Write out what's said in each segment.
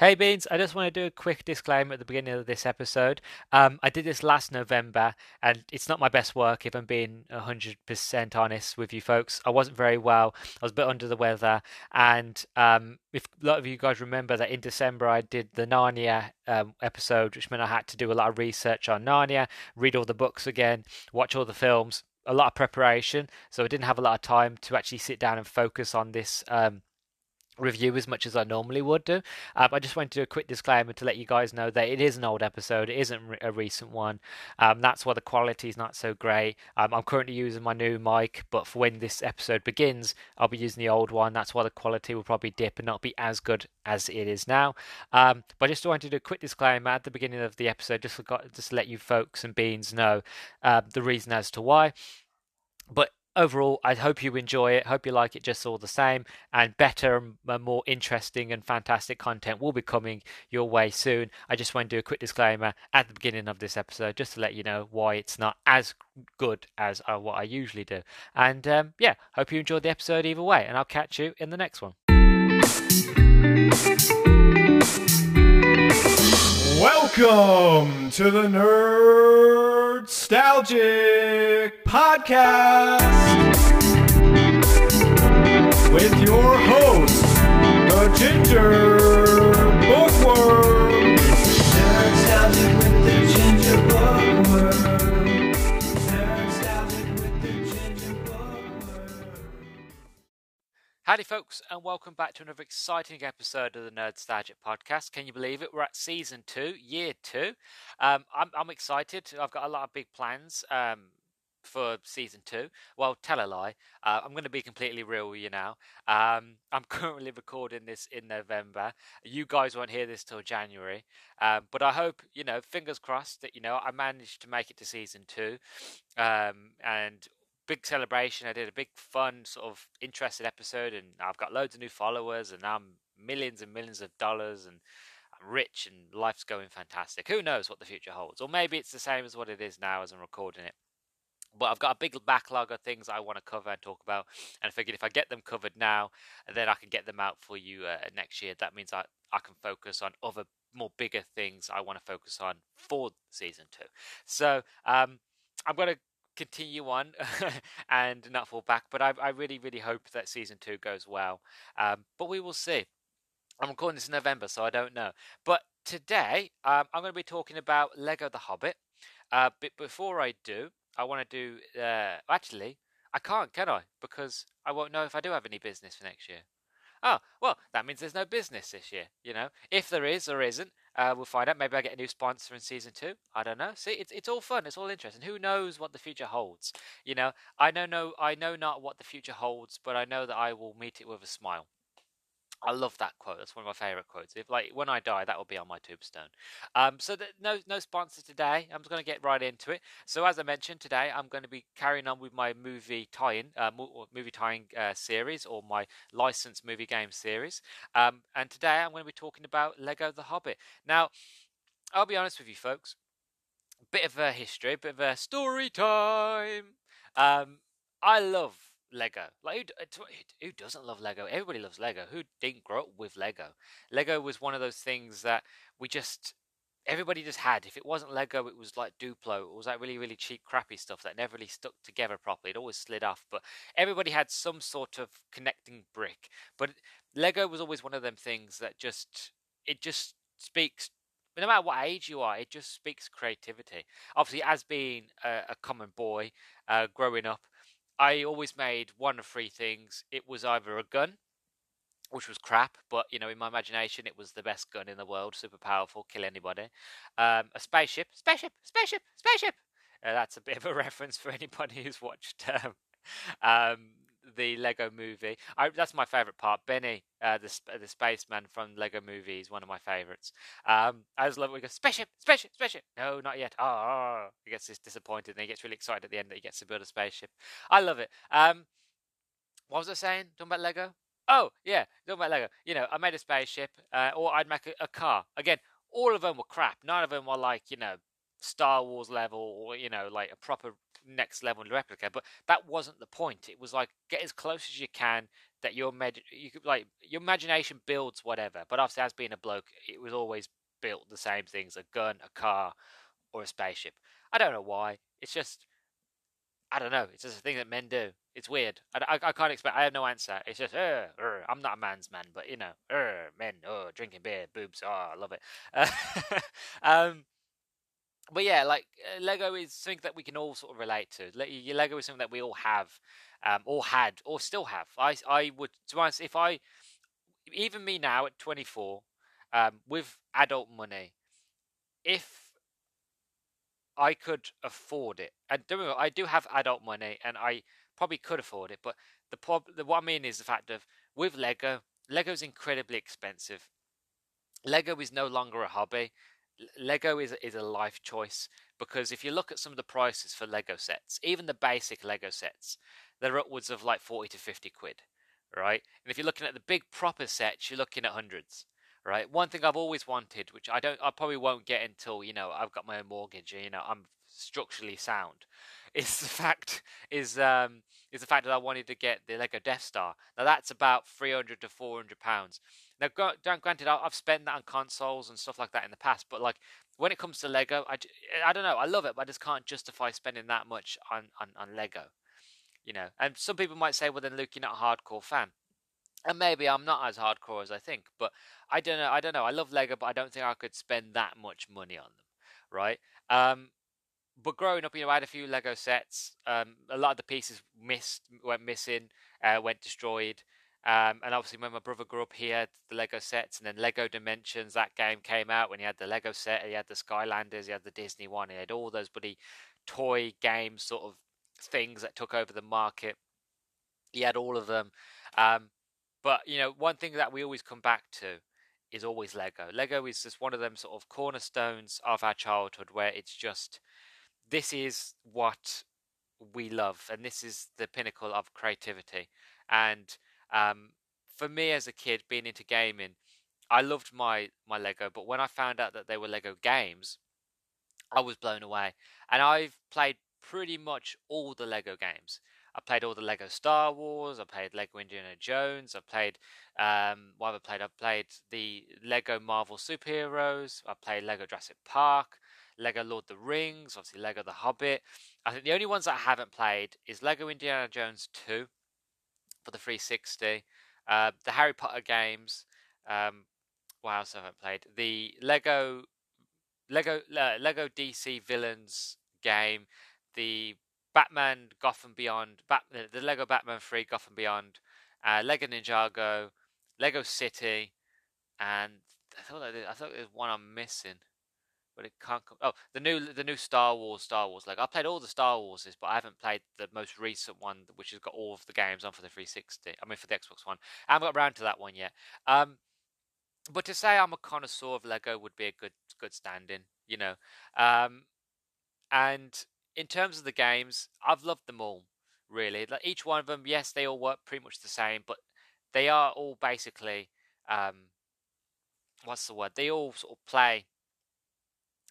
Hey Beans, I just want to do a quick disclaimer at the beginning of this episode. Um, I did this last November, and it's not my best work if I'm being 100% honest with you folks. I wasn't very well, I was a bit under the weather, and um, if a lot of you guys remember that in December I did the Narnia um, episode, which meant I had to do a lot of research on Narnia, read all the books again, watch all the films, a lot of preparation, so I didn't have a lot of time to actually sit down and focus on this um, review as much as I normally would do. Um, I just wanted to do a quick disclaimer to let you guys know that it is an old episode. It isn't a recent one. Um, that's why the quality is not so great. Um, I'm currently using my new mic, but for when this episode begins, I'll be using the old one. That's why the quality will probably dip and not be as good as it is now. Um, but I just wanted to do a quick disclaimer at the beginning of the episode, just to, just to let you folks and beans know uh, the reason as to why. But overall, I hope you enjoy it. Hope you like it just all the same. And better, and more interesting, and fantastic content will be coming your way soon. I just want to do a quick disclaimer at the beginning of this episode just to let you know why it's not as good as uh, what I usually do. And um, yeah, hope you enjoyed the episode either way. And I'll catch you in the next one. Welcome to the Nerdstalgic Podcast. With your host, the Ginger Howdy, folks, and welcome back to another exciting episode of the Nerd Nerdstalgic podcast. Can you believe it? We're at season two, year two. Um, I'm, I'm excited. I've got a lot of big plans um, for season two. Well, tell a lie. Uh, I'm going to be completely real with you now. Um, I'm currently recording this in November. You guys won't hear this till January, um, but I hope you know. Fingers crossed that you know I managed to make it to season two, um, and big celebration. I did a big, fun, sort of interested episode, and I've got loads of new followers, and I'm millions and millions of dollars, and I'm rich, and life's going fantastic. Who knows what the future holds? Or maybe it's the same as what it is now as I'm recording it. But I've got a big backlog of things I want to cover and talk about, and I figured if I get them covered now, then I can get them out for you uh, next year. That means I, I can focus on other more bigger things I want to focus on for season two. So um, I'm going to continue on and not fall back. But I, I really, really hope that season two goes well. Um, but we will see. I'm recording this in November, so I don't know. But today, um, I'm going to be talking about Lego The Hobbit. Uh, but before I do, I want to do. Uh, actually, I can't, can I? Because I won't know if I do have any business for next year. Oh, well, that means there's no business this year, you know? If there is or isn't, uh, we'll find out. Maybe I get a new sponsor in season two. I don't know. See, it's it's all fun. It's all interesting. Who knows what the future holds? You know, I know no, I know not what the future holds, but I know that I will meet it with a smile. I love that quote. That's one of my favorite quotes. If like when I die, that will be on my tombstone. Um, so no no sponsor today. I'm just going to get right into it. So as I mentioned today, I'm going to be carrying on with my movie tie-in, uh, movie tying uh, series, or my licensed movie game series. Um, and today I'm going to be talking about Lego The Hobbit. Now, I'll be honest with you, folks. Bit of a history, bit of a story time. Um, I love Lego. Like who, who doesn't love Lego? Everybody loves Lego. Who didn't grow up with Lego? Lego was one of those things that we just everybody just had. If it wasn't Lego, it was like Duplo. It was like really, really cheap, crappy stuff that never really stuck together properly. It always slid off. But everybody had some sort of connecting brick. But Lego was always one of them things that just it just speaks. No matter what age you are, it just speaks creativity. Obviously, as being a, a common boy uh, growing up, I always made one of three things. It was either a gun, which was crap, but you know, in my imagination, it was the best gun in the world, super powerful, kill anybody. Um, a spaceship, spaceship, spaceship, spaceship. Uh, that's a bit of a reference for anybody who's watched um, um, the Lego Movie. I, that's my favorite part. Benny, uh, the the spaceman from Lego Movie, is one of my favorites. Um, I just love it. We go spaceship, spaceship, spaceship. No, not yet. Oh, he gets disappointed and he gets really excited at the end that he gets to build a spaceship. I love it. Um, what was I saying? Talking about Lego. Oh yeah, talking about Lego. You know, I made a spaceship, uh, or I'd make a, a car. Again, all of them were crap. None of them were like you know Star Wars level or you know like a proper next level replica. But that wasn't the point. It was like get as close as you can that your med- you could like your imagination builds whatever. But obviously, as being a bloke, it was always built the same things: a gun, a car, or a spaceship. I don't know why. It's just I don't know. It's just a thing that men do. It's weird. I, I, I can't explain. I have no answer. It's just, uh, uh, I'm not a man's man, but you know, uh, men, oh, drinking beer, boobs, oh, I love it. Uh, um, but yeah, like uh, Lego is something that we can all sort of relate to. Le- Lego is something that we all have, um, or had, or still have. I, I would, to be honest, if I, even me now at 24, um, with adult money, if I could afford it. And don't get I do have adult money, and I probably could afford it. But the prob- the, what I mean is the fact of with Lego, Lego is incredibly expensive. Lego is no longer a hobby. Lego is is a life choice because if you look at some of the prices for Lego sets, even the basic Lego sets, they're upwards of like forty to fifty quid, right? And if you're looking at the big proper sets, you're looking at hundreds right? One thing I've always wanted, which I don't, I probably won't get until you know I've got my own mortgage, you know I'm structurally sound, is the fact is um is the fact that I wanted to get the Lego Death Star. Now that's about three hundred to four hundred pounds. Now, granted, I've spent that on consoles and stuff like that in the past, but like when it comes to Lego, I, I don't know, I love it, but I just can't justify spending that much on, on, on Lego. You know, and some people might say, well, then Luke, you're not a hardcore fan and maybe I'm not as hardcore as I think, but I don't know. I don't know. I love Lego, but I don't think I could spend that much money on them, right? Um, but growing up, you know, I had a few Lego sets. Um, a lot of the pieces missed, went missing, uh, went destroyed. Um, and obviously, when my brother grew up, he had the Lego sets, and then Lego Dimensions. That game came out when he had the Lego set. He had the Skylanders. He had the Disney one. He had all those bloody toy game sort of things that took over the market. He had all of them. Um, but you know, one thing that we always come back to is always Lego. Lego is just one of them sort of cornerstones of our childhood where it's just this is what we love and this is the pinnacle of creativity. And um, for me as a kid being into gaming, I loved my my Lego, but when I found out that they were Lego games, I was blown away. And I've played pretty much all the Lego games. I played all the Lego Star Wars. I played Lego Indiana Jones. I played um, what have I played? I've played the Lego Marvel superheroes. I played Lego Jurassic Park, Lego Lord of the Rings, obviously Lego The Hobbit. I think the only ones that I haven't played is Lego Indiana Jones 2 for the 360, uh, the Harry Potter games. Um, what else haven't played? The Lego Lego uh, Lego DC Villains game, the Batman Gotham Beyond, Bat, the Lego Batman 3 Gotham Beyond, uh, Lego Ninjago, Lego City, and I thought I thought there's one I'm missing, but it can't come. Oh, the new the new Star Wars Star Wars. Like I played all the Star Warses, but I haven't played the most recent one, which has got all of the games on for the 360. I mean for the Xbox One. I haven't got around to that one yet. Um, but to say I'm a connoisseur of Lego would be a good good standing, you know. Um, and in terms of the games, I've loved them all. Really, like each one of them, yes, they all work pretty much the same, but they are all basically um, what's the word? They all sort of play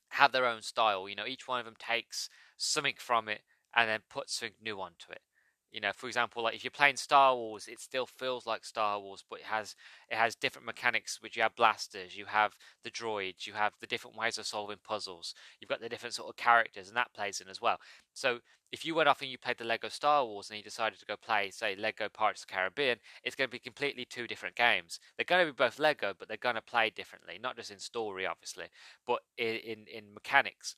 have their own style. You know, each one of them takes something from it and then puts something new onto it. You know, for example, like if you're playing Star Wars, it still feels like Star Wars, but it has it has different mechanics. Which you have blasters, you have the droids, you have the different ways of solving puzzles. You've got the different sort of characters, and that plays in as well. So if you went off and you played the Lego Star Wars and you decided to go play, say, Lego Pirates of the Caribbean, it's going to be completely two different games. They're going to be both Lego, but they're going to play differently, not just in story, obviously, but in in, in mechanics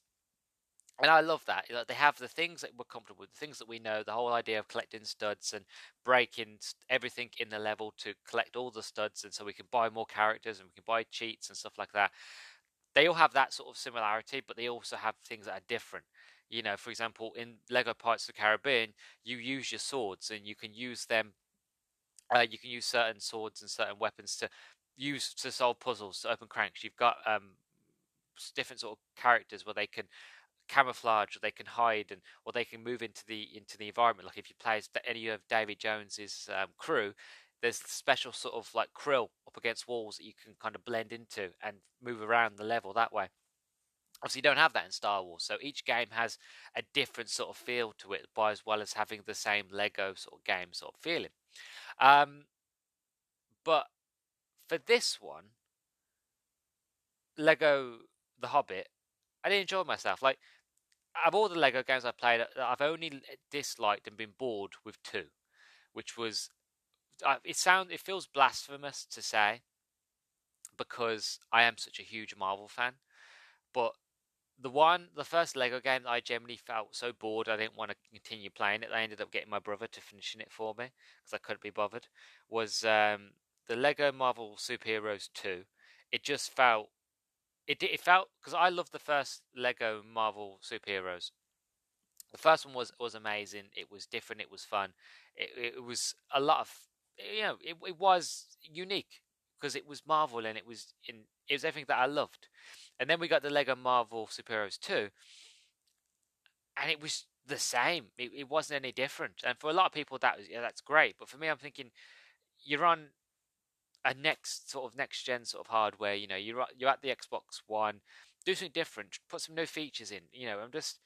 and I love that. They have the things that we're comfortable with, the things that we know, the whole idea of collecting studs and breaking everything in the level to collect all the studs, and so we can buy more characters and we can buy cheats and stuff like that. They all have that sort of similarity, but they also have things that are different. You know, for example, in Lego Pirates of the Caribbean, you use your swords and you can use them. Uh, you can use certain swords and certain weapons to use to solve puzzles, to open cranks. You've got um, different sort of characters where they can camouflage or they can hide and or they can move into the into the environment. Like if you play as any of Davy Jones's um, crew there's special sort of like krill up against walls that you can kind of blend into and move around the level that way. Obviously you don't have that in Star Wars so each game has a different sort of feel to it by as well as having the same Lego sort of game sort of feeling. Um, But for this one, Lego The Hobbit, I did enjoy myself. Like, of all the Lego games I've played, uh, I've only disliked and been bored with two, which was uh, it sound it feels blasphemous to say because I am such a huge Marvel fan, but the one the first Lego game that I generally felt so bored I didn't want to continue playing it. I ended up getting my brother to finishing it for me because I couldn't be bothered. Was um, the Lego Marvel Superheroes two? It just felt it it felt because I loved the first Lego Marvel superheroes. The first one was was amazing. It was different. It was fun. It, it was a lot of you know it, it was unique because it was Marvel and it was in it was everything that I loved. And then we got the Lego Marvel Superheroes 2 and it was the same. It, it wasn't any different. And for a lot of people that was yeah, that's great, but for me I'm thinking you're on a next sort of next gen sort of hardware. You know, you're you're at the Xbox One, do something different, put some new features in. You know, I'm just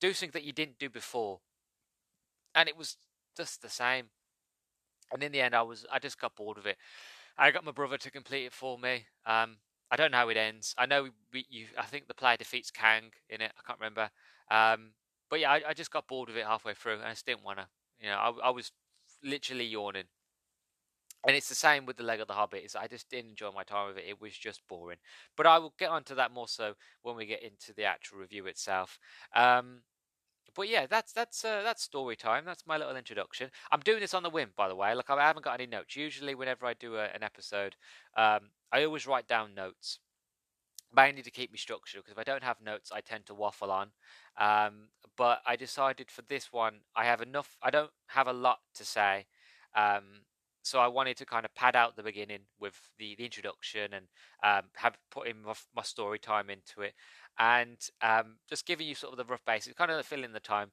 do something that you didn't do before, and it was just the same. And in the end, I was I just got bored of it. I got my brother to complete it for me. Um, I don't know how it ends. I know we, you. I think the player defeats Kang in it. I can't remember. Um, but yeah, I, I, just got bored of it halfway through, and I just didn't want to. You know, I, I was literally yawning and it's the same with the Lego The Hobbit. Is I just didn't enjoy my time with it. It was just boring. But I will get onto that more so when we get into the actual review itself. Um, but yeah, that's that's uh, that's story time. That's my little introduction. I'm doing this on the whim, by the way. Like I haven't got any notes. Usually, whenever I do a, an episode, um, I always write down notes, mainly to keep me structured. Because if I don't have notes, I tend to waffle on. Um, but I decided for this one, I have enough. I don't have a lot to say. Um, so I wanted to kind of pad out the beginning with the, the introduction and um, have put in my, my, story time into it, and um, just giving you sort of the rough basics, kind of fill in the time.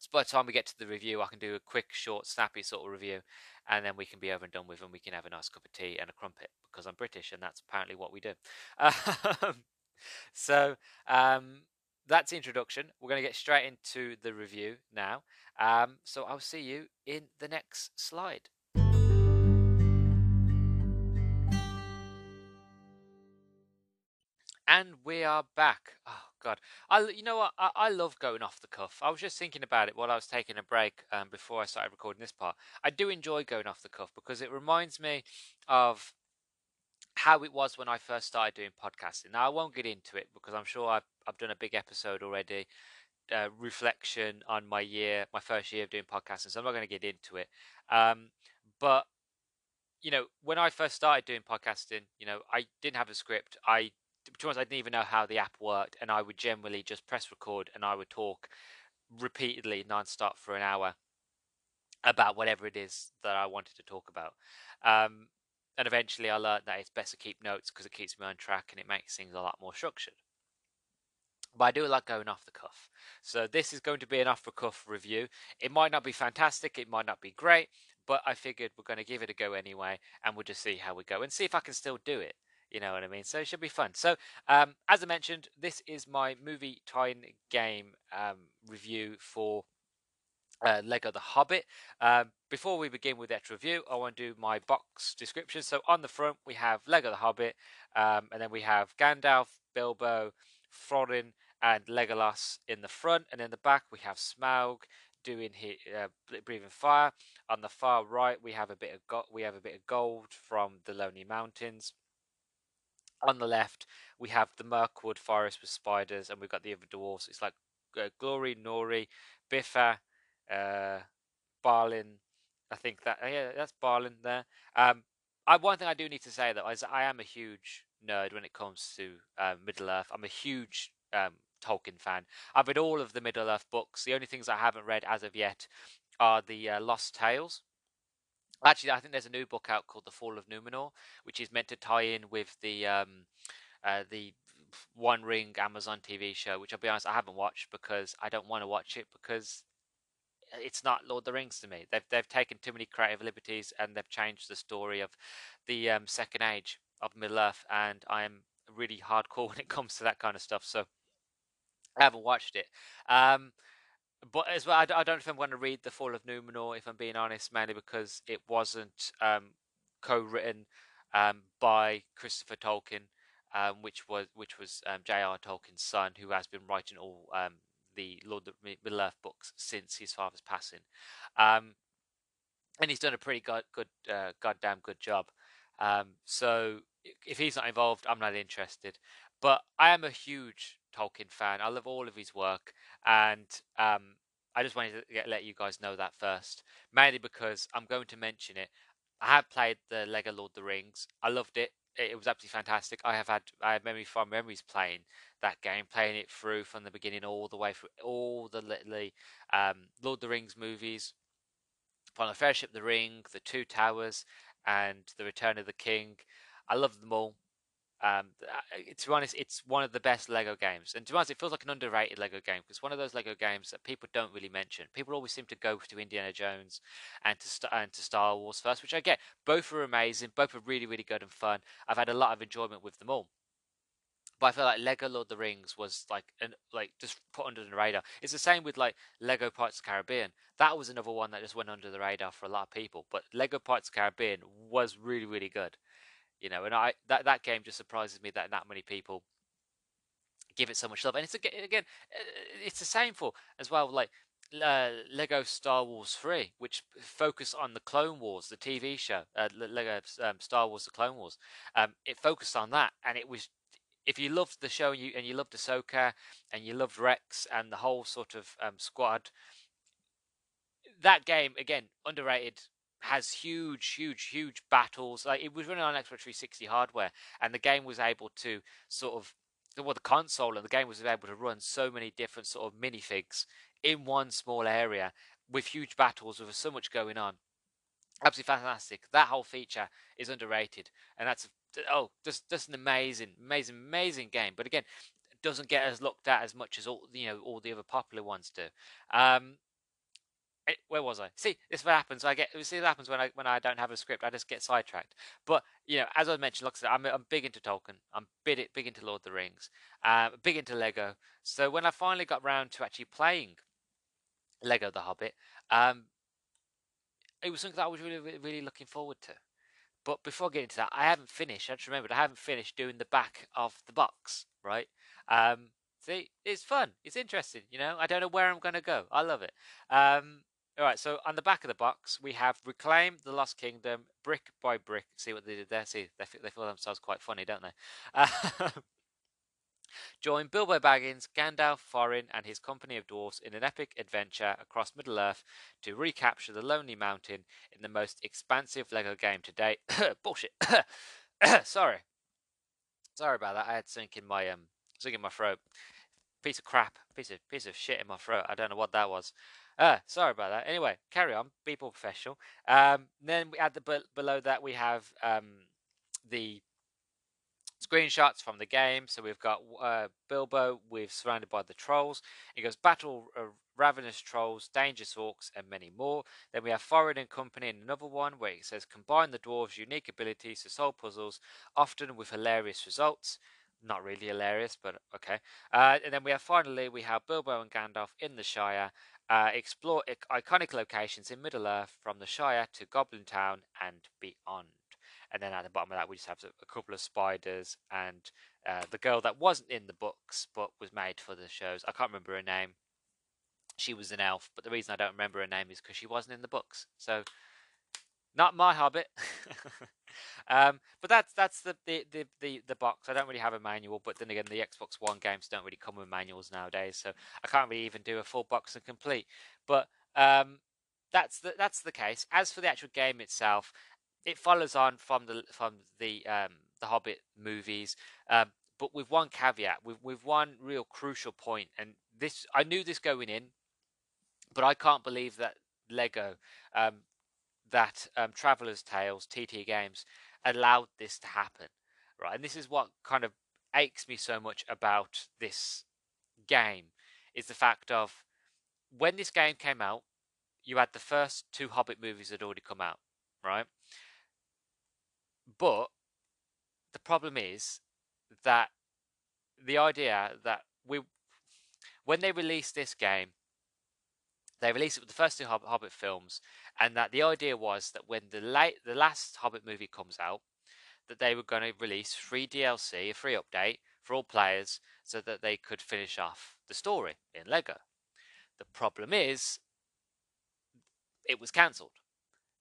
So by the time we get to the review, I can do a quick, short, snappy sort of review, and then we can be over and done with, and we can have a nice cup of tea and a crumpet because I'm British, and that's apparently what we do. Um, so that's the introduction. We're going to get straight into the review now. Um, so I'll see you in the next slide. And we are back. Oh God, I you know what I, I love going off the cuff. I was just thinking about it while I was taking a break um, before I started recording this part. I do enjoy going off the cuff because it reminds me of how it was when I first started doing podcasting. Now I won't get into it because I'm sure I've I've done a big episode already, uh, reflection on my year, my first year of doing podcasting. So I'm not going to get into it. Um, but you know, when I first started doing podcasting, you know, I didn't have a script. I to be honest, I didn't even know how the app worked, and I would generally just press record and I would talk repeatedly non-stop for an hour about whatever it is that I wanted to talk about. Um, and eventually, I learned that it's best to keep notes because it keeps me on track and it makes things a lot more structured. But I do like going off the cuff. So this is going to be an off the cuff review. It might not be fantastic, it might not be great, but I figured we're going to give it a go anyway, and we'll just see how we go and see if I can still do it. You know what I mean? So it should be fun. So, um, as I mentioned, this is my movie time game um, review for uh, Lego The Hobbit. Um, before we begin with that review, I want to do my box description. So on the front, we have Lego The Hobbit, um, and then we have Gandalf, Bilbo, Thorin, and Legolas in the front, and in the back we have Smaug doing his, uh, breathing fire. On the far right, we have a bit of go- we have a bit of gold from the Lonely Mountains. On the left, we have the Mirkwood forest with spiders, and we've got the other dwarfs. It's like uh, Glory, Nori, Bifur, uh, Balin. I think that yeah, that's Balin there. Um, I, one thing I do need to say though is I am a huge nerd when it comes to uh, Middle Earth. I'm a huge um, Tolkien fan. I've read all of the Middle Earth books. The only things I haven't read as of yet are the uh, Lost Tales. Actually, I think there's a new book out called The Fall of Numenor, which is meant to tie in with the um, uh, the One Ring Amazon TV show. Which I'll be honest, I haven't watched because I don't want to watch it because it's not Lord of the Rings to me. They've they've taken too many creative liberties and they've changed the story of the um, Second Age of Middle Earth, and I am really hardcore when it comes to that kind of stuff. So I haven't watched it. Um, but as well, I, I don't know if I'm going to read the Fall of Numenor. If I'm being honest, mainly because it wasn't um, co-written um, by Christopher Tolkien, um, which was which was um, J.R. Tolkien's son, who has been writing all um, the Lord of the Middle Earth books since his father's passing, um, and he's done a pretty good, good uh, goddamn good job. Um, so if he's not involved, I'm not interested. But I am a huge Tolkien fan. I love all of his work, and um, I just wanted to get, let you guys know that first, mainly because I'm going to mention it. I have played the Lego Lord of the Rings. I loved it. It, was absolutely fantastic. I have had I have memory fond memories playing that game, playing it through from the beginning all the way through all the the um, Lord of the Rings movies, the Fellowship of the Ring, the Two Towers, and the Return of the King. I love them all. Um, to be honest, it's one of the best Lego games, and to be honest, it feels like an underrated Lego game because one of those Lego games that people don't really mention. People always seem to go to Indiana Jones and to and to Star Wars first, which I get. Both are amazing, both are really really good and fun. I've had a lot of enjoyment with them all. But I feel like Lego Lord of the Rings was like an like just put under the radar. It's the same with like Lego Pirates of the Caribbean. That was another one that just went under the radar for a lot of people. But Lego Pirates of the Caribbean was really really good you know, and I that that game just surprises me that that many people give it so much love. And it's again, uh, it's the same for as well, like uh, Lego Star Wars 3, which focused on the Clone Wars, the TV show, uh, Lego um, Star Wars: The Clone Wars. Um, it focused on that, and it was. If you loved the show and you and you loved Ahsoka and you loved Rex and the whole sort of um, squad, that game again underrated has huge, huge, huge battles. Like it was running on Xbox 360 hardware, and the game was able to sort of well, the console and the game was able to run so many different sort of minifigs in one small area with huge battles with so much going on. Absolutely fantastic. That whole feature is underrated, and that's oh, just just an amazing, amazing, amazing game. But again, doesn't get as looked at as much as all you know all the other popular ones do. Um, Eh, where was I? See, this is what happens. I get see what happens when I when I don't have a script. I just get sidetracked. But you know, as I mentioned, like I said, I'm I'm big into Tolkien. I'm big big into Lord of the Rings. Uh, big into Lego. So when I finally got round to actually playing Lego The Hobbit, um, it was something that I was really really looking forward to. But before getting to that, I haven't finished. I just remembered I haven't finished doing the back of the box. Right. Um, see, it's fun. It's interesting. You know, I don't know where I'm going to go. I love it. Um, all right, so on the back of the box, we have Reclaim the Lost Kingdom, brick by brick. See what they did there? See, they, they feel themselves quite funny, don't they? Join Bilbo Baggins, Gandalf, Thorin, and his company of dwarfs in an epic adventure across Middle Earth to recapture the Lonely Mountain in the most expansive LEGO game to date. Bullshit. Sorry. Sorry about that. I had something in my um, something in my throat. Piece of crap. Piece of piece of shit in my throat. I don't know what that was. Uh, sorry about that. Anyway, carry on. Be more professional. Um, then we add the below that we have um, the screenshots from the game. So we've got uh, Bilbo with surrounded by the trolls. It goes battle uh, ravenous trolls, dangerous orcs, and many more. Then we have Thorin and Company in another one where it says combine the dwarves' unique abilities to solve puzzles, often with hilarious results. Not really hilarious, but okay. Uh, and then we have finally we have Bilbo and Gandalf in the Shire, uh, explore iconic locations in Middle Earth from the Shire to Goblin Town and beyond. And then at the bottom of that, we just have a couple of spiders and uh, the girl that wasn't in the books but was made for the shows. I can't remember her name. She was an elf, but the reason I don't remember her name is because she wasn't in the books. So not my Hobbit. um, but that's that's the, the, the, the, the box. I don't really have a manual, but then again, the Xbox One games don't really come with manuals nowadays, so I can't really even do a full box and complete. But um, that's the that's the case. As for the actual game itself, it follows on from the from the um, the Hobbit movies, um, but with one caveat, with with one real crucial point, and this I knew this going in, but I can't believe that Lego um, that um, Traveller's Tales, TT Games, allowed this to happen, right? And this is what kind of aches me so much about this game is the fact of when this game came out, you had the first two Hobbit movies had already come out, right? But the problem is that the idea that we, when they released this game, they released it with the first two Hobbit, films, and that the idea was that when the late the last Hobbit movie comes out, that they were going to release free DLC, a free update for all players, so that they could finish off the story in Lego. The problem is, it was cancelled.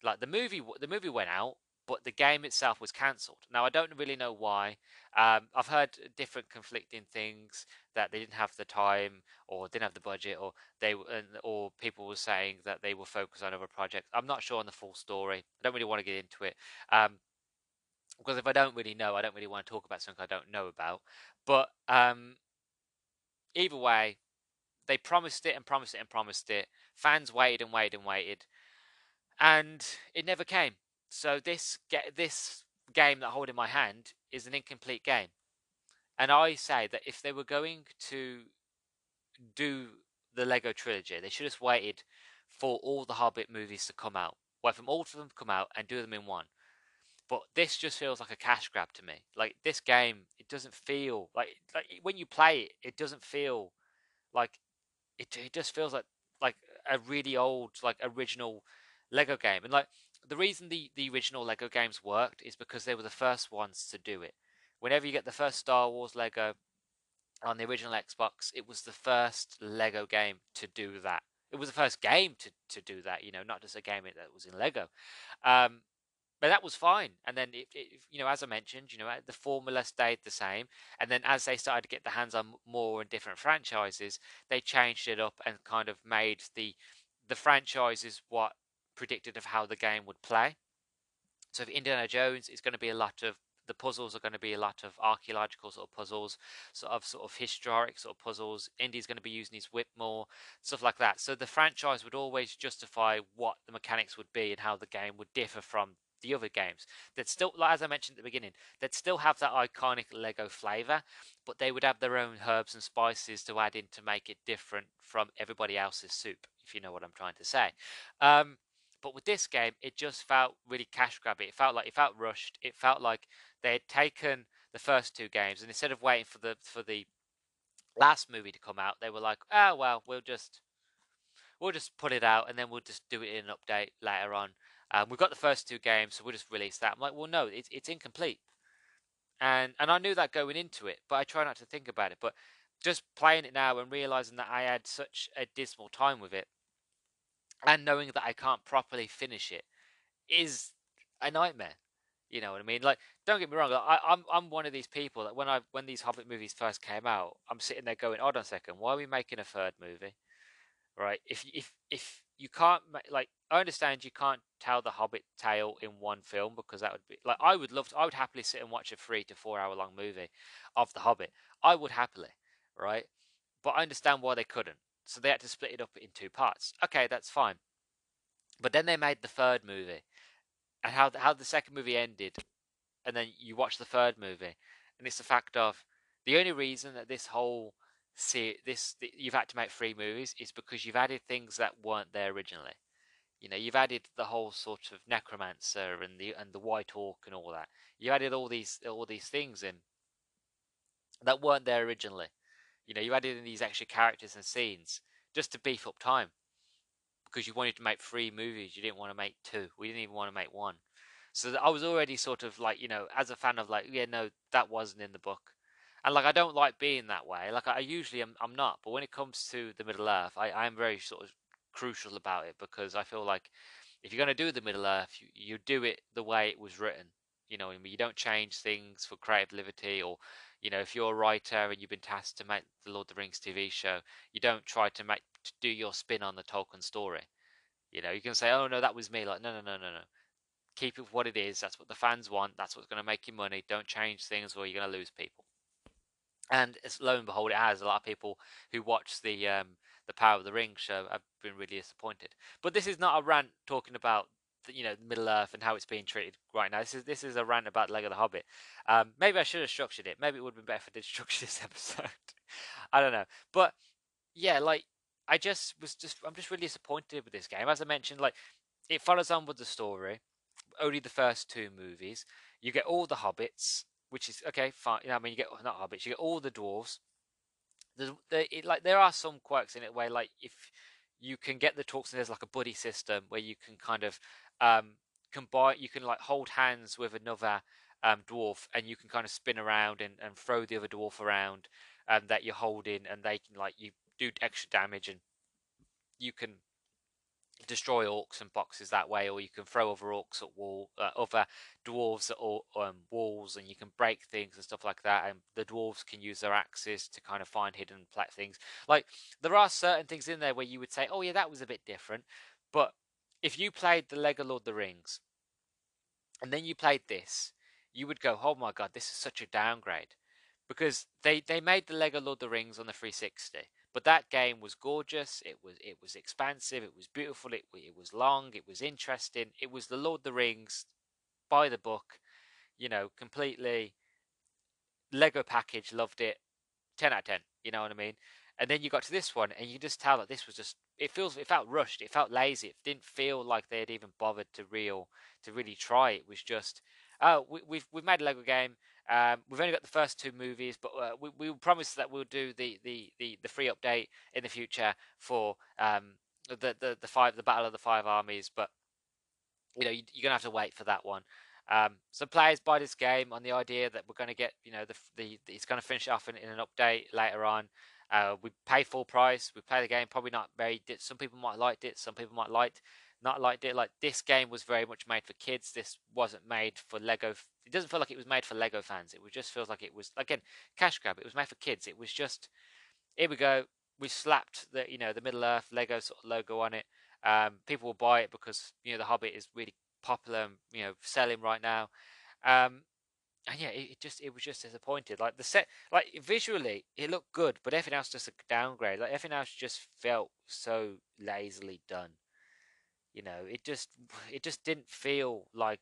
Like the movie, the movie went out, but the game itself was cancelled. Now I don't really know why. Um, I've heard different conflicting things that they didn't have the time, or didn't have the budget, or they or people were saying that they were focused on other projects. I'm not sure on the full story. I don't really want to get into it. Um, because if I don't really know, I don't really want to talk about something I don't know about. But um, either way, they promised it and promised it and promised it. Fans waited and waited and waited, and it never came. So this get this game that I hold in my hand is an incomplete game, and I say that if they were going to do the Lego trilogy, they should have waited for all the Hobbit movies to come out. Wait for all of them to come out and do them in one. But this just feels like a cash grab to me. Like this game, it doesn't feel like like when you play it, it doesn't feel like it. It just feels like like a really old like original Lego game. And like the reason the the original Lego games worked is because they were the first ones to do it. Whenever you get the first Star Wars Lego on the original Xbox, it was the first Lego game to do that. It was the first game to, to do that, you know, not just a game that was in Lego. Um, but that was fine. And then, it, it, you know, as I mentioned, you know, the formula stayed the same. And then as they started to get their hands on more and different franchises, they changed it up and kind of made the the franchises what predicted of how the game would play. So, if Indiana Jones, it's going to be a lot of the puzzles are going to be a lot of archaeological sort of puzzles, sort of sort of historic sort of puzzles. Indy's going to be using his whip more, stuff like that. So the franchise would always justify what the mechanics would be and how the game would differ from the other games that still, like, as I mentioned at the beginning, that still have that iconic Lego flavor, but they would have their own herbs and spices to add in to make it different from everybody else's soup, if you know what I'm trying to say. Um, but with this game, it just felt really cash grabby. It felt like it felt rushed. It felt like they had taken the first two games and instead of waiting for the for the last movie to come out, they were like, "Oh well, we'll just we'll just put it out and then we'll just do it in an update later on." Um, we've got the first two games, so we'll just release that. I'm like, well, no, it's it's incomplete, and and I knew that going into it, but I try not to think about it. But just playing it now and realizing that I had such a dismal time with it, and knowing that I can't properly finish it, is a nightmare. You know what I mean? Like, don't get me wrong. I, I'm I'm one of these people that when I when these Hobbit movies first came out, I'm sitting there going, "Hold on a second, why are we making a third movie?" Right? If if if you can't like I understand you can't tell the Hobbit tale in one film because that would be like I would love to, I would happily sit and watch a three to four hour long movie of the Hobbit. I would happily, right? But I understand why they couldn't. So they had to split it up in two parts. Okay, that's fine. But then they made the third movie, and how how the second movie ended, and then you watch the third movie, and it's the fact of the only reason that this whole see this you've had to make three movies is because you've added things that weren't there originally. You know, you've added the whole sort of necromancer and the and the white orc and all that. You added all these all these things in that weren't there originally. You know, you added in these extra characters and scenes just to beef up time because you wanted to make three movies. You didn't want to make two. We didn't even want to make one. So I was already sort of like, you know, as a fan of like, yeah, no, that wasn't in the book and like I don't like being that way. Like I usually am, I'm not, but when it comes to the Middle Earth, I I am very sort of crucial about it because I feel like if you're going to do the Middle Earth, you, you do it the way it was written. You know, you don't change things for creative liberty, or you know, if you're a writer and you've been tasked to make the Lord of the Rings TV show, you don't try to make to do your spin on the Tolkien story. You know, you can say, "Oh no, that was me." Like, no, no, no, no, no. Keep it what it is. That's what the fans want. That's what's going to make you money. Don't change things, or you're going to lose people and lo and behold, it has a lot of people who watch the um, the Power of the Ring show have been really disappointed. But this is not a rant talking about you know Middle Earth and how it's being treated right now. This is this is a rant about Lego the Hobbit. Um, maybe I should have structured it. Maybe it would have been better if I did structure this episode. I don't know, but yeah, like I just was just I'm just really disappointed with this game. As I mentioned, like it follows on with the story. Only the first two movies. You get all the hobbits which is okay, fine. You know, I mean, you get not hobbits, you get all the dwarves. There's, there, it, like there are some quirks in it where, like, if you can get the talks and there's like a buddy system where you can kind of um, combine. You can like hold hands with another um, dwarf, and you can kind of spin around and, and throw the other dwarf around um, that you're holding, and they can like you do extra damage, and you can destroy orcs and boxes that way, or you can throw other orcs at wall, uh, other dwarves at all, um, walls, and you can break things and stuff like that. And the dwarves can use their axes to kind of find hidden things. Like there are certain things in there where you would say, "Oh yeah, that was a bit different," but if you played the Lego Lord of the Rings, and then you played this, you would go, "Oh my god, this is such a downgrade," because they they made the Lego Lord of the Rings on the 360, but that game was gorgeous. It was it was expansive. It was beautiful. It it was long. It was interesting. It was the Lord of the Rings by the book. You know, completely Lego package. Loved it. Ten out of ten. You know what I mean? And then you got to this one, and you just tell that this was just. It feels. It felt rushed. It felt lazy. It didn't feel like they had even bothered to real to really try. It was just. Oh, we, we've we've made a Lego game. Um, we've only got the first two movies, but uh, we we promise that we'll do the, the, the, the free update in the future for um, the, the the five the Battle of the Five Armies. But you know you, are gonna have to wait for that one. Um, some players buy this game on the idea that we're to get you know the the it's going to finish off in, in an update later on. Uh, we pay full price. We play the game. Probably not very. Some people might liked it. Some people might liked not liked it. Like this game was very much made for kids. This wasn't made for Lego. It doesn't feel like it was made for Lego fans. It just feels like it was again cash grab. It was made for kids. It was just here we go. We slapped the you know the Middle Earth Lego sort of logo on it. Um, people will buy it because you know the Hobbit is really popular and you know selling right now. Um, and yeah, it, it, just it was just disappointed. Like the set, like visually, it looked good, but everything else just a downgrade. Like everything else just felt so lazily done. You know, it just it just didn't feel like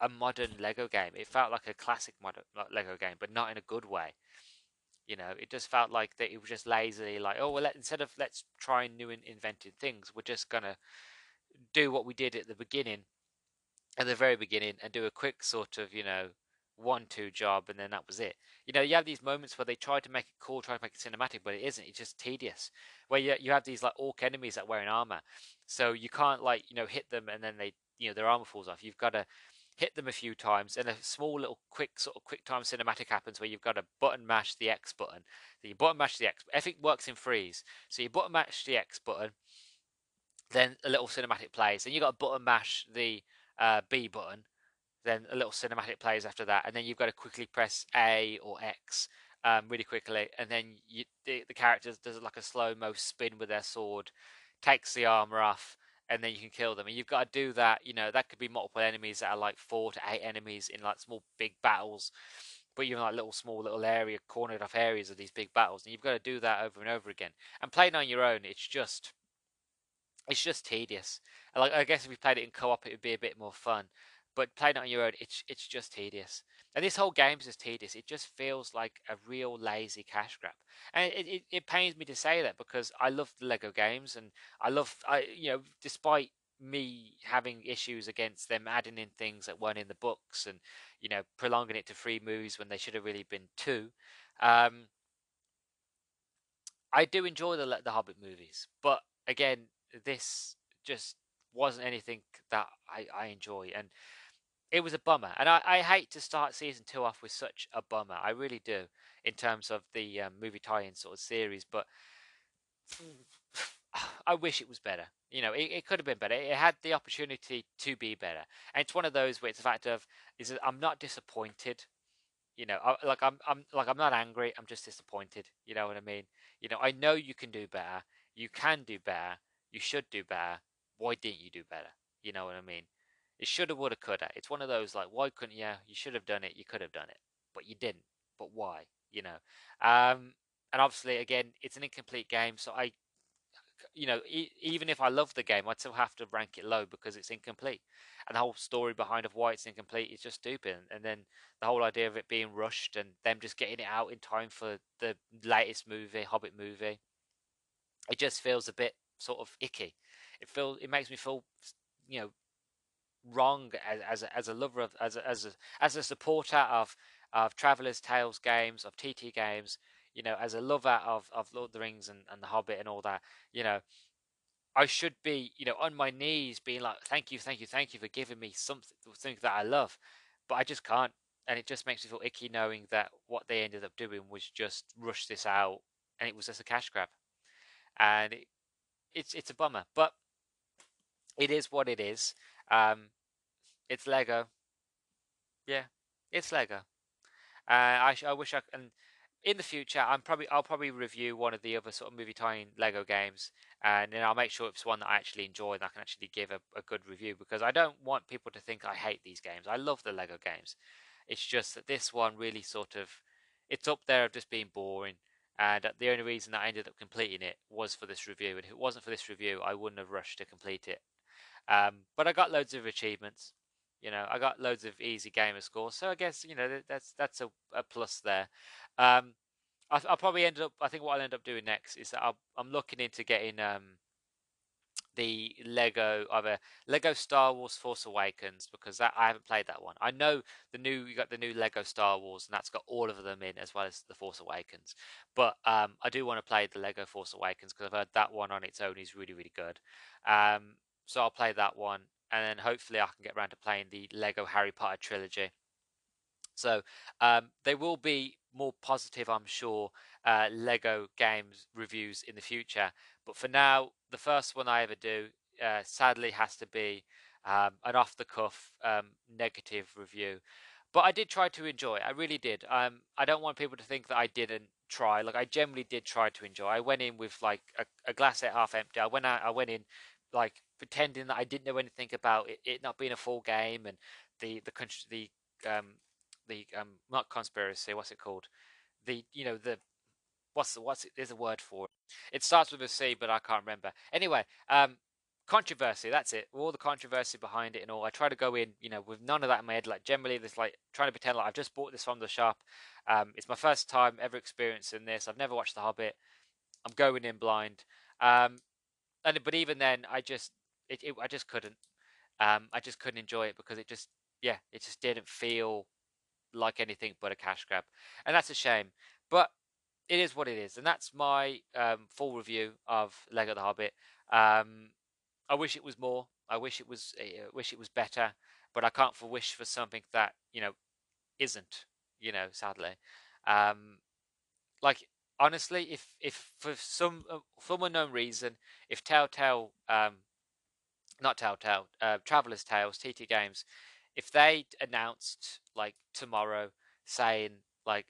a modern Lego game. It felt like a classic modern Lego game, but not in a good way. You know, it just felt like that it was just lazily like, oh well, let, instead of let's try new and invented things, we're just gonna do what we did at the beginning, at the very beginning, and do a quick sort of you know one two job and then that was it. You know you have these moments where they try to make it cool try to make it cinematic but it isn't it's just tedious. Where you, you have these like orc enemies that wear an armor. So you can't like you know hit them and then they you know their armor falls off. You've got to hit them a few times and a small little quick sort of quick time cinematic happens where you've got to button mash the x button. So you button mash the x everything works in freeze. So you button mash the x button then a little cinematic plays then you got to button mash the uh, b button then a little cinematic plays after that, and then you've got to quickly press A or X um, really quickly, and then you, the, the character does like a slow mo spin with their sword, takes the armor off, and then you can kill them. And you've got to do that. You know that could be multiple enemies that are like four to eight enemies in like small big battles, but you're in like little small little area cornered off areas of these big battles, and you've got to do that over and over again. And playing on your own, it's just it's just tedious. Like I guess if you played it in co-op, it would be a bit more fun but playing it on your own, it's it's just tedious. And this whole game is just tedious. It just feels like a real lazy cash grab, and it, it, it pains me to say that because I love the Lego games and I love I you know despite me having issues against them adding in things that weren't in the books and you know prolonging it to three movies when they should have really been two. Um, I do enjoy the the Hobbit movies, but again, this just wasn't anything that I, I enjoy and it was a bummer, and I, I, hate to start season two off with such a bummer. I really do, in terms of the um, movie tie-in sort of series. But I wish it was better. You know, it, it, could have been better. It had the opportunity to be better, and it's one of those where it's a fact of is that I'm not disappointed. You know, I, like I'm, I'm like I'm not angry. I'm just disappointed. You know what I mean? You know, I know you can do better. You can do better. You should do better. Why didn't you do better? You know what I mean? It shoulda, woulda, coulda. It's one of those like, why couldn't you? You should have done it. You could have done it, but you didn't. But why? You know. Um, and obviously, again, it's an incomplete game, so I, you know, e- even if I love the game, I'd still have to rank it low because it's incomplete, and the whole story behind of why it's incomplete is just stupid. And then the whole idea of it being rushed and them just getting it out in time for the latest movie, Hobbit movie, it just feels a bit sort of icky. It feels it makes me feel, you know, wrong as as a, as a lover of as a, as a as a supporter of of Traveller's Tales games of TT games. You know, as a lover of of Lord of the Rings and, and the Hobbit and all that. You know, I should be, you know, on my knees being like, thank you, thank you, thank you for giving me something, something that I love. But I just can't. And it just makes me feel icky knowing that what they ended up doing was just rush this out and it was just a cash grab. And it, it's it's a bummer. But it is what it is. Um, it's Lego. Yeah, it's Lego. Uh, I, I wish I and in the future I'm probably I'll probably review one of the other sort of movie tie-in Lego games and then I'll make sure it's one that I actually enjoy and I can actually give a, a good review because I don't want people to think I hate these games. I love the Lego games. It's just that this one really sort of it's up there of just being boring. And the only reason that I ended up completing it was for this review. And if it wasn't for this review, I wouldn't have rushed to complete it. Um, but I got loads of achievements. You know, I got loads of easy gamer scores, so I guess you know that's that's a, a plus there. Um, I, will probably end up. I think what I'll end up doing next is that i am looking into getting um, the Lego either Lego Star Wars Force Awakens because that I haven't played that one. I know the new you got the new Lego Star Wars and that's got all of them in as well as the Force Awakens. But um, I do want to play the Lego Force Awakens because I've heard that one on its own is really really good. So I'll play that one, and then hopefully I can get around to playing the Lego Harry Potter trilogy. So um, they will be more positive, I'm sure, uh, Lego games reviews in the future. But for now, the first one I ever do, uh, sadly, has to be um, an off the cuff um, negative review. But I did try to enjoy. I really did. Um, I don't want people to think that I didn't try. Like I generally did try to enjoy. I went in with like a, a glass half empty. I went out. I went in like pretending that I didn't know anything about it, it not being a full game and the the the um the um not conspiracy what's it called? The you know the what's the what's it there's a word for it. It starts with a C but I can't remember. Anyway um controversy that's it. All the controversy behind it and all. I try to go in you know with none of that in my head. Like generally this like trying to pretend like I've just bought this from the shop. Um it's my first time ever experiencing this. I've never watched The Hobbit. I'm going in blind. Um and but even then, I just it, it I just couldn't. Um, I just couldn't enjoy it because it just yeah, it just didn't feel like anything but a cash grab, and that's a shame. But it is what it is, and that's my um, full review of Lego The Hobbit. Um, I wish it was more. I wish it was. I eh, wish it was better, but I can't for wish for something that you know isn't. You know, sadly, um, like honestly, if if for some uh, some unknown reason, if Telltale, um, not Telltale, uh, Traveller's Tales, TT Games, if they announced like tomorrow saying like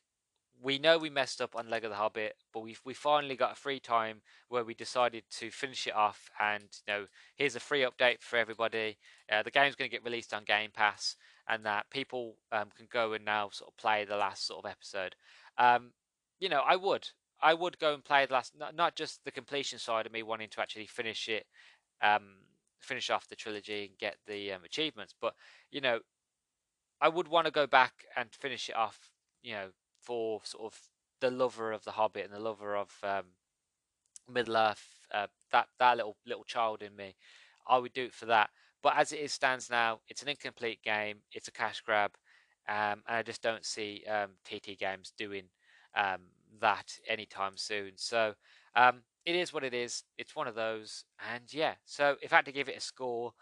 we know we messed up on Lego the Hobbit, but we we finally got a free time where we decided to finish it off, and you know here's a free update for everybody. Uh, the game's going to get released on Game Pass, and that people um, can go and now sort of play the last sort of episode. Um, you know, I would. I would go and play the last, not, not just the completion side of me wanting to actually finish it, um, finish off the trilogy and get the um, achievements, but you know, I would want to go back and finish it off, you know, for sort of the lover of the Hobbit and the lover of um, Middle Earth, uh, that that little little child in me. I would do it for that. But as it is stands now, it's an incomplete game. It's a cash grab, um, and I just don't see TT um, Games doing um, that anytime soon. So um, it is what it is. It's one of those, and yeah. So if I had to give it a score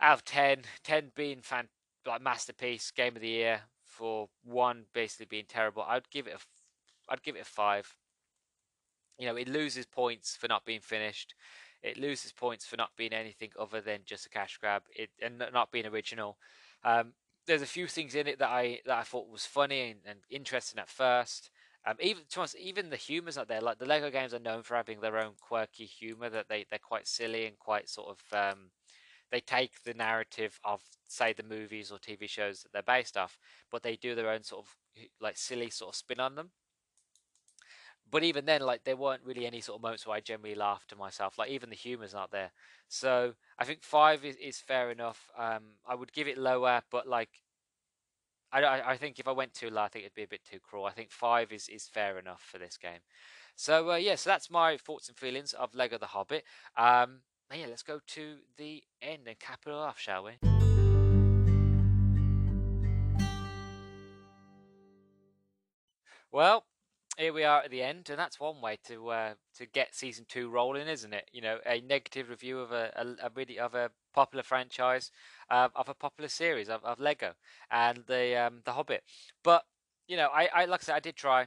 out of 10, 10 being fan like masterpiece, game of the year, for one basically being terrible, I'd give it a, I'd give it a five. You know, it loses points for not being finished. It loses points for not being anything other than just a cash grab. It and not being original. Um, there's a few things in it that I that I thought was funny and, and interesting at first. Um, even to us, even the humor's not there. Like the Lego games are known for having their own quirky humor that they they're quite silly and quite sort of um, they take the narrative of say the movies or TV shows that they're based off, but they do their own sort of like silly sort of spin on them. But even then, like there weren't really any sort of moments where I generally laughed to myself. Like even the humor's not there. So I think five is, is fair enough. Um, I would give it lower, but like I, I think if I went too low, I think it'd be a bit too cruel. I think five is, is fair enough for this game. So uh, yeah, so that's my thoughts and feelings of Lego The Hobbit. Um, yeah, let's go to the end and cap it off, shall we? Well, here we are at the end, and that's one way to uh, to get season two rolling, isn't it? You know, a negative review of a, a, a really of a popular franchise, uh, of a popular series of, of Lego and the um, the Hobbit. But you know, I, I like I said, I did try.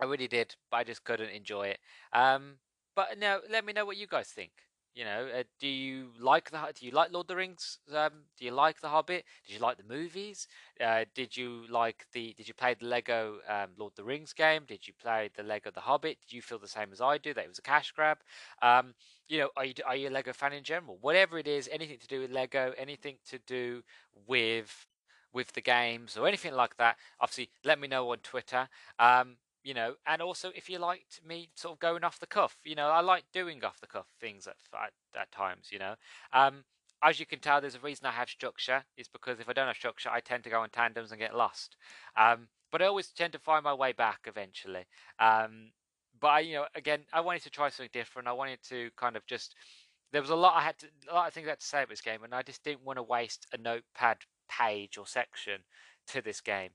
I really did, but I just couldn't enjoy it. Um, but now, let me know what you guys think. You know, uh, do you like the do you like Lord of the Rings? Um, do you like the Hobbit? Did you like the movies? Uh, did you like the? Did you play the Lego um, Lord of the Rings game? Did you play the Lego The Hobbit? Did you feel the same as I do that it was a cash grab? Um, you know, are you are you a Lego fan in general? Whatever it is, anything to do with Lego, anything to do with with the games or anything like that. Obviously, let me know on Twitter. Um, you know, and also if you liked me sort of going off the cuff, you know, I like doing off the cuff things at, at, at times, you know. Um, as you can tell, there's a reason I have structure. Is because if I don't have structure, I tend to go in tandems and get lost. Um, but I always tend to find my way back eventually. Um, but I, you know, again, I wanted to try something different. I wanted to kind of just. There was a lot I had to, a lot of things I had to say about this game, and I just didn't want to waste a notepad page or section to this game.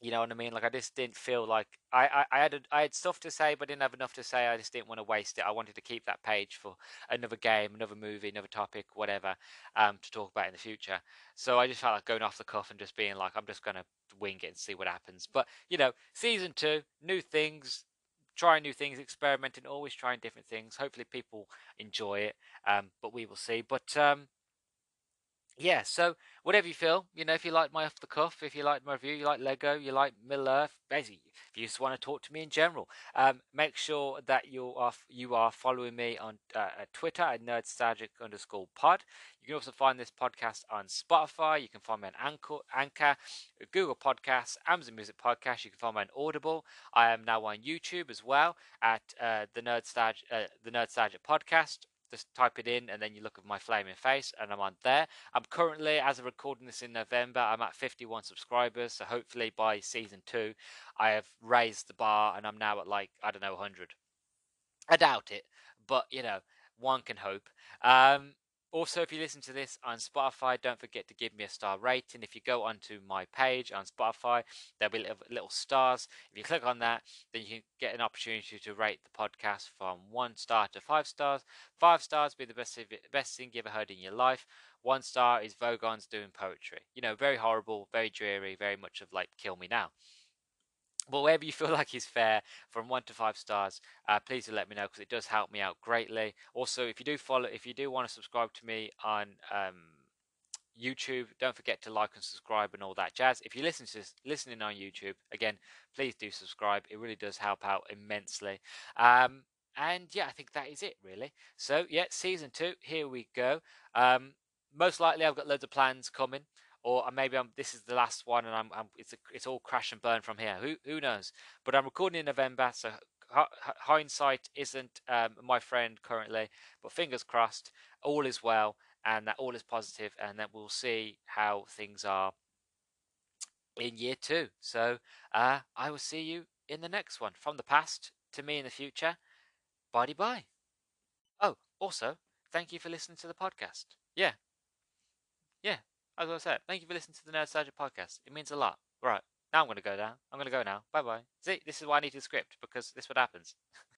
You know what I mean? Like I just didn't feel like I, I, I had a, I had stuff to say, but didn't have enough to say. I just didn't want to waste it. I wanted to keep that page for another game, another movie, another topic, whatever, um, to talk about in the future. So I just felt like going off the cuff and just being like, I'm just gonna wing it and see what happens. But you know, season two, new things, trying new things, experimenting, always trying different things. Hopefully, people enjoy it. Um, but we will see. But um, yeah, so whatever you feel, you know, if you like my off the cuff, if you like my review, you like Lego, you like Middle Earth, basically, if you just want to talk to me in general, um, make sure that you are you are following me on uh, Twitter at nerdstalgic underscore pod. You can also find this podcast on Spotify. You can find me on Anchor, Anchor Google Podcasts, Amazon Music Podcast. You can find me on Audible. I am now on YouTube as well at uh, the Nerdstalgic uh, the Nerdstalgic podcast just type it in and then you look at my flaming face and I'm on there. I'm currently, as of recording this in November, I'm at 51 subscribers. So hopefully by season two, I have raised the bar and I'm now at like, I don't know, 100. I doubt it, but you know, one can hope. Um, also, if you listen to this on Spotify, don't forget to give me a star rating. If you go onto my page on Spotify, there'll be little, little stars. If you click on that, then you can get an opportunity to rate the podcast from one star to five stars. Five stars be the best best thing you ever heard in your life. One star is Vogon's doing poetry. You know, very horrible, very dreary, very much of like kill me now but wherever you feel like is fair from one to five stars uh, please do let me know because it does help me out greatly. Also if you do follow if you do want to subscribe to me on um, youtube don't forget to like and subscribe and all that jazz. If you listen to listening on youtube again please do subscribe. It really does help out immensely. Um, and yeah i think that is it really. So yeah season two here we go. Um, most likely i've got loads of plans coming or maybe I'm, this is the last one and I'm, I'm it's a, it's all crash and burn from here. Who who knows? But I'm recording in November, so hindsight isn't um, my friend currently. But fingers crossed, all is well and that all is positive, and that we'll see how things are in year two. So uh, I will see you in the next one. From the past to me in the future. Bye bye. Oh, also, thank you for listening to the podcast. Yeah. Yeah, as I said, thank you for listening to the Nerdstalgic podcast. It means a lot. Right. Now I'm going to go down. I'm going to go now. Bye bye. See, this is why I need a script because this is what happens.